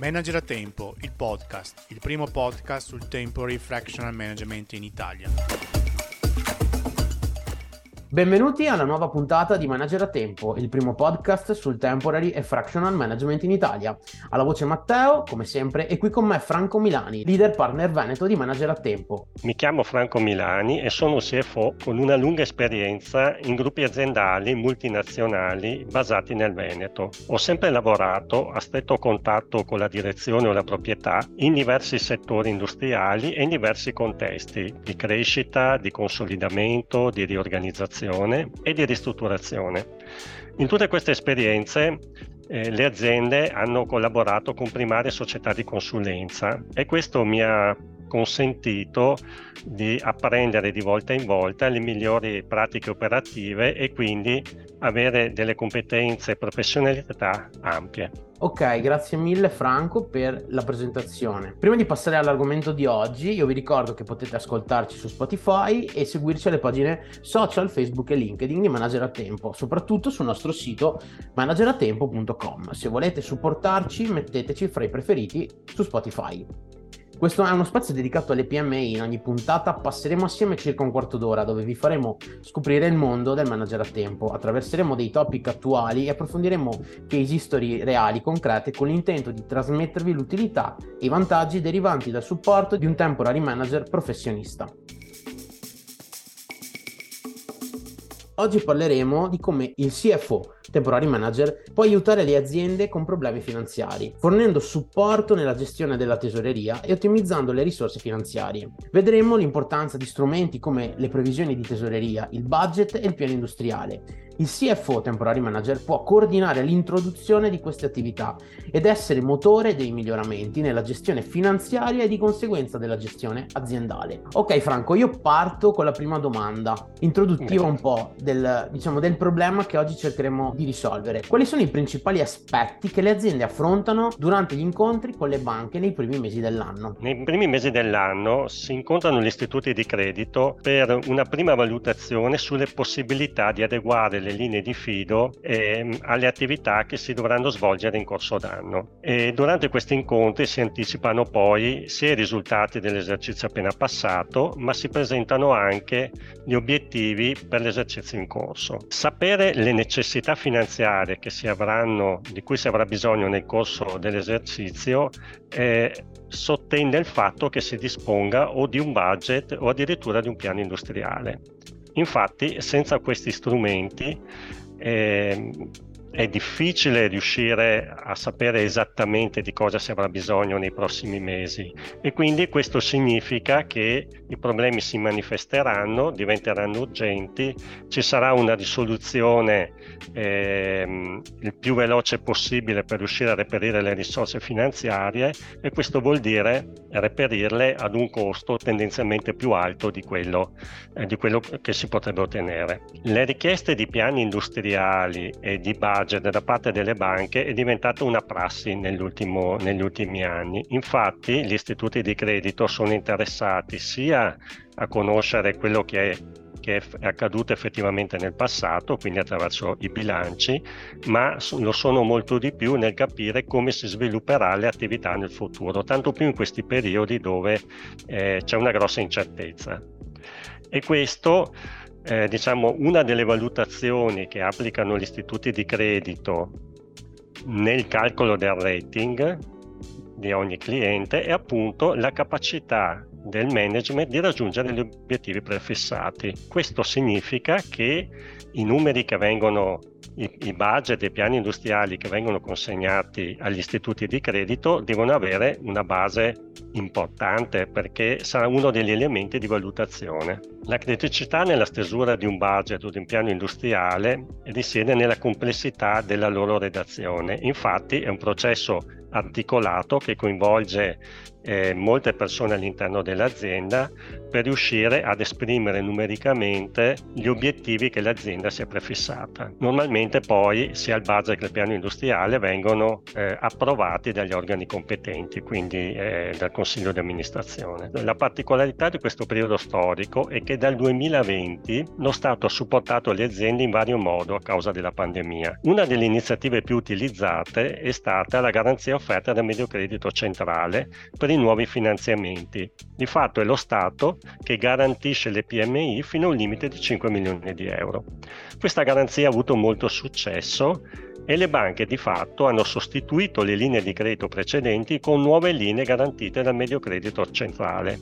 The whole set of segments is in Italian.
Manager a Tempo, il podcast, il primo podcast sul Temporary Fractional Management in Italia. Benvenuti alla nuova puntata di Manager a Tempo, il primo podcast sul temporary e fractional management in Italia. Alla voce Matteo, come sempre, e qui con me Franco Milani, leader partner veneto di Manager a Tempo. Mi chiamo Franco Milani e sono CFO con una lunga esperienza in gruppi aziendali multinazionali basati nel Veneto. Ho sempre lavorato a stretto contatto con la direzione o la proprietà in diversi settori industriali e in diversi contesti di crescita, di consolidamento, di riorganizzazione e di ristrutturazione. In tutte queste esperienze eh, le aziende hanno collaborato con primarie società di consulenza e questo mi ha consentito di apprendere di volta in volta le migliori pratiche operative e quindi avere delle competenze e professionalità ampie. Ok, grazie mille Franco per la presentazione. Prima di passare all'argomento di oggi, io vi ricordo che potete ascoltarci su Spotify e seguirci alle pagine social, Facebook e LinkedIn di Manager a Tempo, soprattutto sul nostro sito manageratempo.com. Se volete supportarci, metteteci fra i preferiti su Spotify. Questo è uno spazio dedicato alle PMI. In ogni puntata passeremo assieme circa un quarto d'ora dove vi faremo scoprire il mondo del manager a tempo. Attraverseremo dei topic attuali e approfondiremo case history reali, concrete, con l'intento di trasmettervi l'utilità e i vantaggi derivanti dal supporto di un temporary manager professionista. Oggi parleremo di come il CFO, temporary manager, può aiutare le aziende con problemi finanziari, fornendo supporto nella gestione della tesoreria e ottimizzando le risorse finanziarie. Vedremo l'importanza di strumenti come le previsioni di tesoreria, il budget e il piano industriale il CFO Temporary Manager può coordinare l'introduzione di queste attività ed essere motore dei miglioramenti nella gestione finanziaria e di conseguenza della gestione aziendale. Ok Franco, io parto con la prima domanda, introduttiva un po' del, diciamo, del problema che oggi cercheremo di risolvere. Quali sono i principali aspetti che le aziende affrontano durante gli incontri con le banche nei primi mesi dell'anno? Nei primi mesi dell'anno si incontrano gli istituti di credito per una prima valutazione sulle possibilità di adeguare le le linee di fido eh, alle attività che si dovranno svolgere in corso d'anno. E durante questi incontri si anticipano poi sia i risultati dell'esercizio appena passato, ma si presentano anche gli obiettivi per l'esercizio in corso. Sapere le necessità finanziarie avranno, di cui si avrà bisogno nel corso dell'esercizio eh, sottende il fatto che si disponga o di un budget o addirittura di un piano industriale. Infatti, senza questi strumenti eh, è difficile riuscire a sapere esattamente di cosa si avrà bisogno nei prossimi mesi e quindi questo significa che i problemi si manifesteranno, diventeranno urgenti, ci sarà una risoluzione ehm, il più veloce possibile per riuscire a reperire le risorse finanziarie e questo vuol dire reperirle ad un costo tendenzialmente più alto di quello, eh, di quello che si potrebbe ottenere. Le richieste di piani industriali e di budget da parte delle banche è diventata una prassi negli ultimi anni. Infatti gli istituti di credito sono interessati sia a conoscere quello che è che è accaduto effettivamente nel passato, quindi attraverso i bilanci, ma lo sono molto di più nel capire come si svilupperà le attività nel futuro, tanto più in questi periodi dove eh, c'è una grossa incertezza. E questo, eh, diciamo, una delle valutazioni che applicano gli istituti di credito nel calcolo del rating di ogni cliente è appunto la capacità del management di raggiungere gli obiettivi prefissati. Questo significa che i numeri che vengono, i, i budget e i piani industriali che vengono consegnati agli istituti di credito devono avere una base importante perché sarà uno degli elementi di valutazione. La criticità nella stesura di un budget o di un piano industriale risiede nella complessità della loro redazione. Infatti è un processo articolato che coinvolge eh, molte persone all'interno dell'azienda per riuscire ad esprimere numericamente gli obiettivi che l'azienda si è prefissata. Normalmente finalmente poi sia il budget che il piano industriale vengono eh, approvati dagli organi competenti, quindi eh, dal Consiglio di amministrazione. La particolarità di questo periodo storico è che dal 2020 lo Stato ha supportato le aziende in vario modo a causa della pandemia. Una delle iniziative più utilizzate è stata la garanzia offerta dal Mediocredito Centrale per i nuovi finanziamenti. Di fatto è lo Stato che garantisce le PMI fino a un limite di 5 milioni di euro. Questa garanzia ha avuto molto successo e le banche di fatto hanno sostituito le linee di credito precedenti con nuove linee garantite dal medio credito centrale.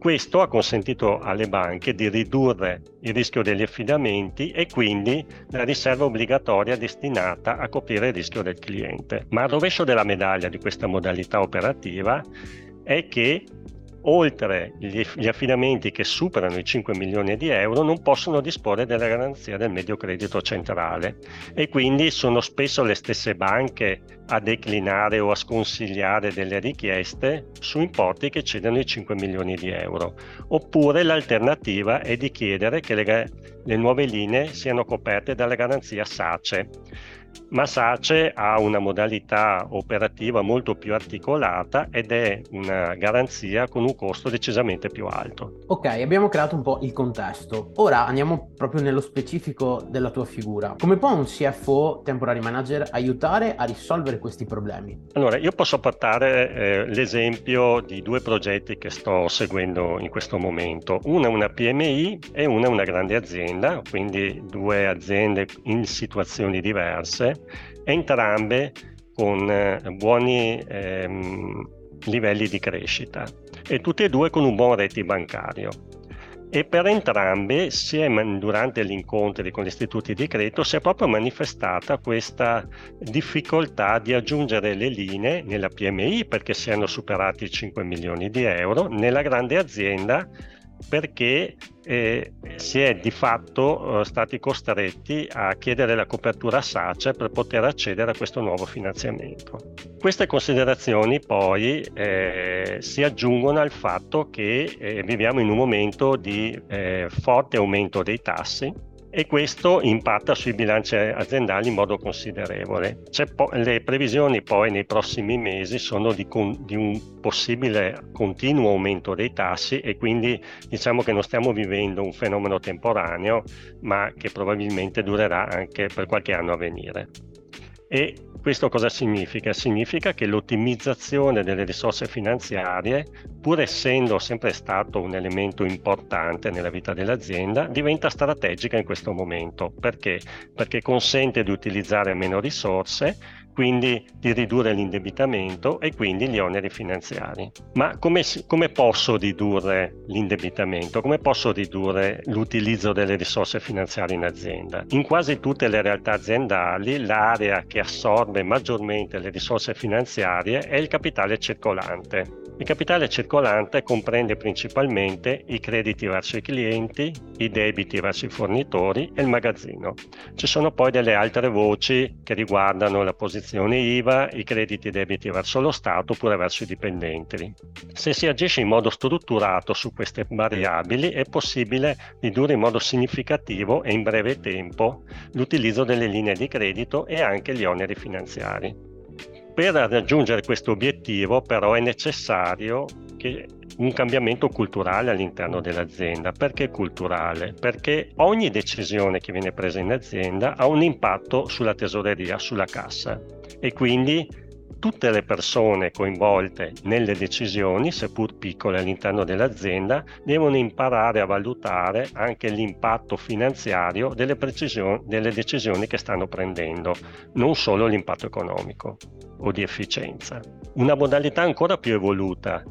Questo ha consentito alle banche di ridurre il rischio degli affidamenti e quindi la riserva obbligatoria destinata a coprire il rischio del cliente. Ma il rovescio della medaglia di questa modalità operativa è che oltre gli, affidamenti che superano i 5 milioni di euro non possono disporre della garanzia del medio credito centrale e quindi sono spesso le stesse banche a declinare o a sconsigliare delle richieste su importi che cedono i 5 milioni di euro. Oppure l'alternativa è di chiedere che le, le nuove linee siano coperte dalla garanzia SACE ma SACE ha una modalità operativa molto più articolata ed è una garanzia con un costo decisamente più alto. Ok, abbiamo creato un po' il contesto. Ora andiamo proprio nello specifico della tua figura. Come può un CFO Temporary Manager aiutare a risolvere questi problemi? Allora, io posso portare eh, l'esempio di due progetti che sto seguendo in questo momento. Una è una PMI e una è una grande azienda, quindi due aziende in situazioni diverse diverse, entrambe con eh, buoni ehm, livelli di crescita e tutte e due con un buon rating bancario. E per entrambe, sia durante gli incontri con gli istituti di credito, si è proprio manifestata questa difficoltà di aggiungere le linee nella PMI perché si hanno superati i 5 milioni di euro, nella grande azienda perché eh, si è di fatto eh, stati costretti a chiedere la copertura SACE per poter accedere a questo nuovo finanziamento. Queste considerazioni poi eh, si aggiungono al fatto che eh, viviamo in un momento di eh, forte aumento dei tassi e questo impatta sui bilanci aziendali in modo considerevole. Po- le previsioni poi nei prossimi mesi sono di, con- di, un possibile continuo aumento dei tassi e quindi diciamo che non stiamo vivendo un fenomeno temporaneo ma che probabilmente durerà anche per qualche anno a venire. E questo cosa significa? Significa che l'ottimizzazione delle risorse finanziarie, pur essendo sempre stato un elemento importante nella vita dell'azienda, diventa strategica in questo momento. Perché? Perché consente di utilizzare meno risorse quindi di ridurre l'indebitamento e quindi gli oneri finanziari. Ma come, come, posso ridurre l'indebitamento? Come posso ridurre l'utilizzo delle risorse finanziarie in azienda? In quasi tutte le realtà aziendali l'area che assorbe maggiormente le risorse finanziarie è il capitale circolante. Il capitale circolante comprende principalmente i crediti verso i clienti, i debiti verso i fornitori e il magazzino. Ci sono poi delle altre voci che riguardano la posizione IVA, i crediti e debiti verso lo Stato oppure verso i dipendenti. Se si agisce in modo strutturato su queste variabili è possibile ridurre in modo significativo e in breve tempo l'utilizzo delle linee di credito e anche gli oneri finanziari. Per raggiungere questo obiettivo però è necessario che un cambiamento culturale all'interno dell'azienda. Perché culturale? Perché ogni decisione che viene presa in azienda ha un impatto sulla tesoreria, sulla cassa e quindi tutte le persone coinvolte nelle decisioni, seppur piccole all'interno dell'azienda, devono imparare a valutare anche l'impatto finanziario delle, delle decisioni che stanno prendendo, non solo l'impatto economico o di efficienza. Una modalità ancora più evoluta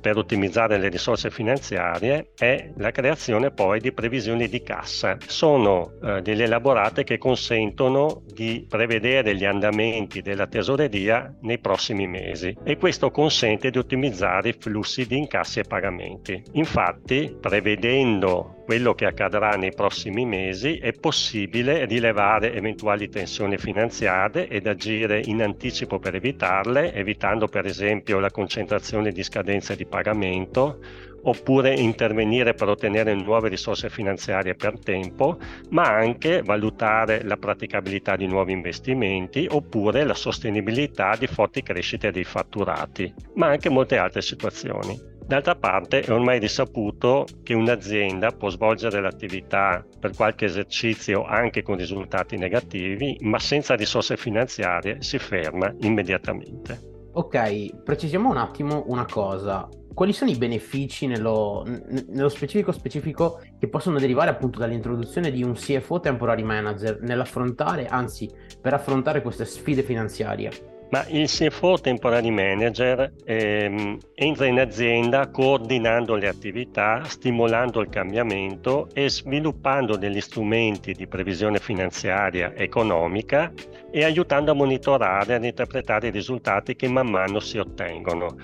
per ottimizzare le risorse finanziarie è la creazione poi di previsioni di cassa. Sono eh, delle elaborate che consentono di prevedere gli andamenti della tesoreria nei prossimi mesi e questo consente di ottimizzare i flussi di incassi e pagamenti. Infatti, prevedendo quello che accadrà nei prossimi mesi, è possibile rilevare eventuali tensioni finanziarie ed agire in anticipo per evitarle, evitando per esempio la concentrazione di scadenze di pagamento oppure intervenire per ottenere nuove risorse finanziarie per tempo, ma anche valutare la praticabilità di nuovi investimenti oppure la sostenibilità di forti crescite dei fatturati, ma anche molte altre situazioni. D'altra parte è ormai risaputo che un'azienda può svolgere l'attività per qualche esercizio anche con risultati negativi, ma senza risorse finanziarie si ferma immediatamente. Ok, precisiamo un attimo una cosa. Quali sono i benefici nello, nello specifico specifico che possono derivare appunto dall'introduzione di un CFO temporary manager nell'affrontare, anzi per affrontare queste sfide finanziarie? Ma il CFO Temporary Manager ehm, entra in azienda coordinando le attività, stimolando il cambiamento e sviluppando degli strumenti di previsione finanziaria economica e aiutando a monitorare e ad interpretare i risultati che man mano si ottengono.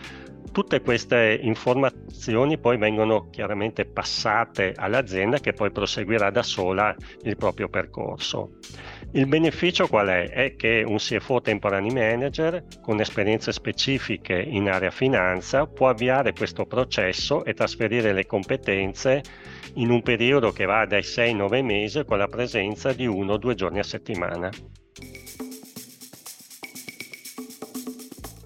Tutte queste informazioni poi vengono chiaramente passate all'azienda che poi proseguirà da sola il proprio percorso. Il beneficio qual è? È che un CFO temporary manager con esperienze specifiche in area finanza può avviare questo processo e trasferire le competenze in un periodo che va dai 6-9 mesi con la presenza di uno o due giorni a settimana.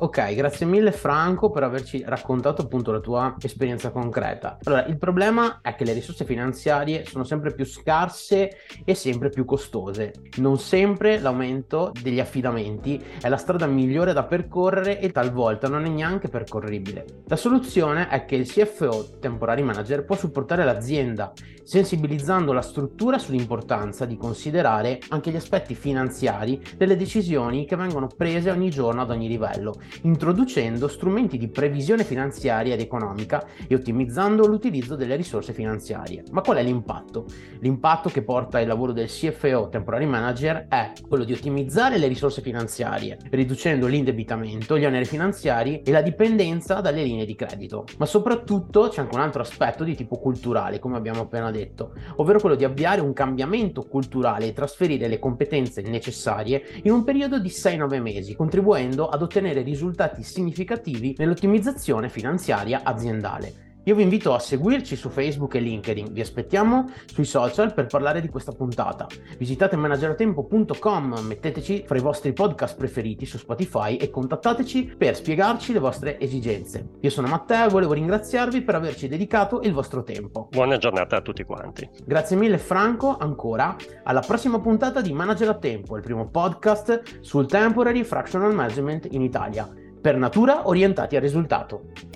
Ok, grazie mille Franco per averci raccontato appunto la tua esperienza concreta. Allora, il problema è che le risorse finanziarie sono sempre più scarse e sempre più costose. Non sempre l'aumento degli affidamenti è la strada migliore da percorrere e talvolta non è neanche percorribile. La soluzione è che il CFO, Temporary Manager, può supportare l'azienda sensibilizzando la struttura sull'importanza di considerare anche gli aspetti finanziari delle decisioni che vengono prese ogni giorno ad ogni livello introducendo strumenti di previsione finanziaria ed economica e ottimizzando l'utilizzo delle risorse finanziarie. Ma qual è l'impatto? L'impatto che porta il lavoro del CFO Temporary Manager è quello di ottimizzare le risorse finanziarie, riducendo l'indebitamento, gli oneri finanziari e la dipendenza dalle linee di credito. Ma soprattutto c'è anche un altro aspetto di tipo culturale, come abbiamo appena detto, ovvero quello di avviare un cambiamento culturale e trasferire le competenze necessarie in un periodo di 6-9 mesi, contribuendo ad ottenere risultati risultati significativi nell'ottimizzazione finanziaria aziendale. Io vi invito a seguirci su Facebook e LinkedIn, vi aspettiamo sui social per parlare di questa puntata. Visitate manageratempo.com, metteteci fra i vostri podcast preferiti su Spotify e contattateci per spiegarci le vostre esigenze. Io sono Matteo e volevo ringraziarvi per averci dedicato il vostro tempo. Buona giornata a tutti quanti. Grazie mille Franco, ancora. Alla prossima puntata di Manager a Tempo, il primo podcast sul Temporary Fractional Management in Italia, per natura orientati al risultato.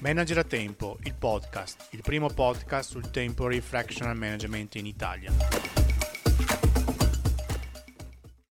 Manager a Tempo, il podcast, il primo podcast sul temporary fractional management in Italia.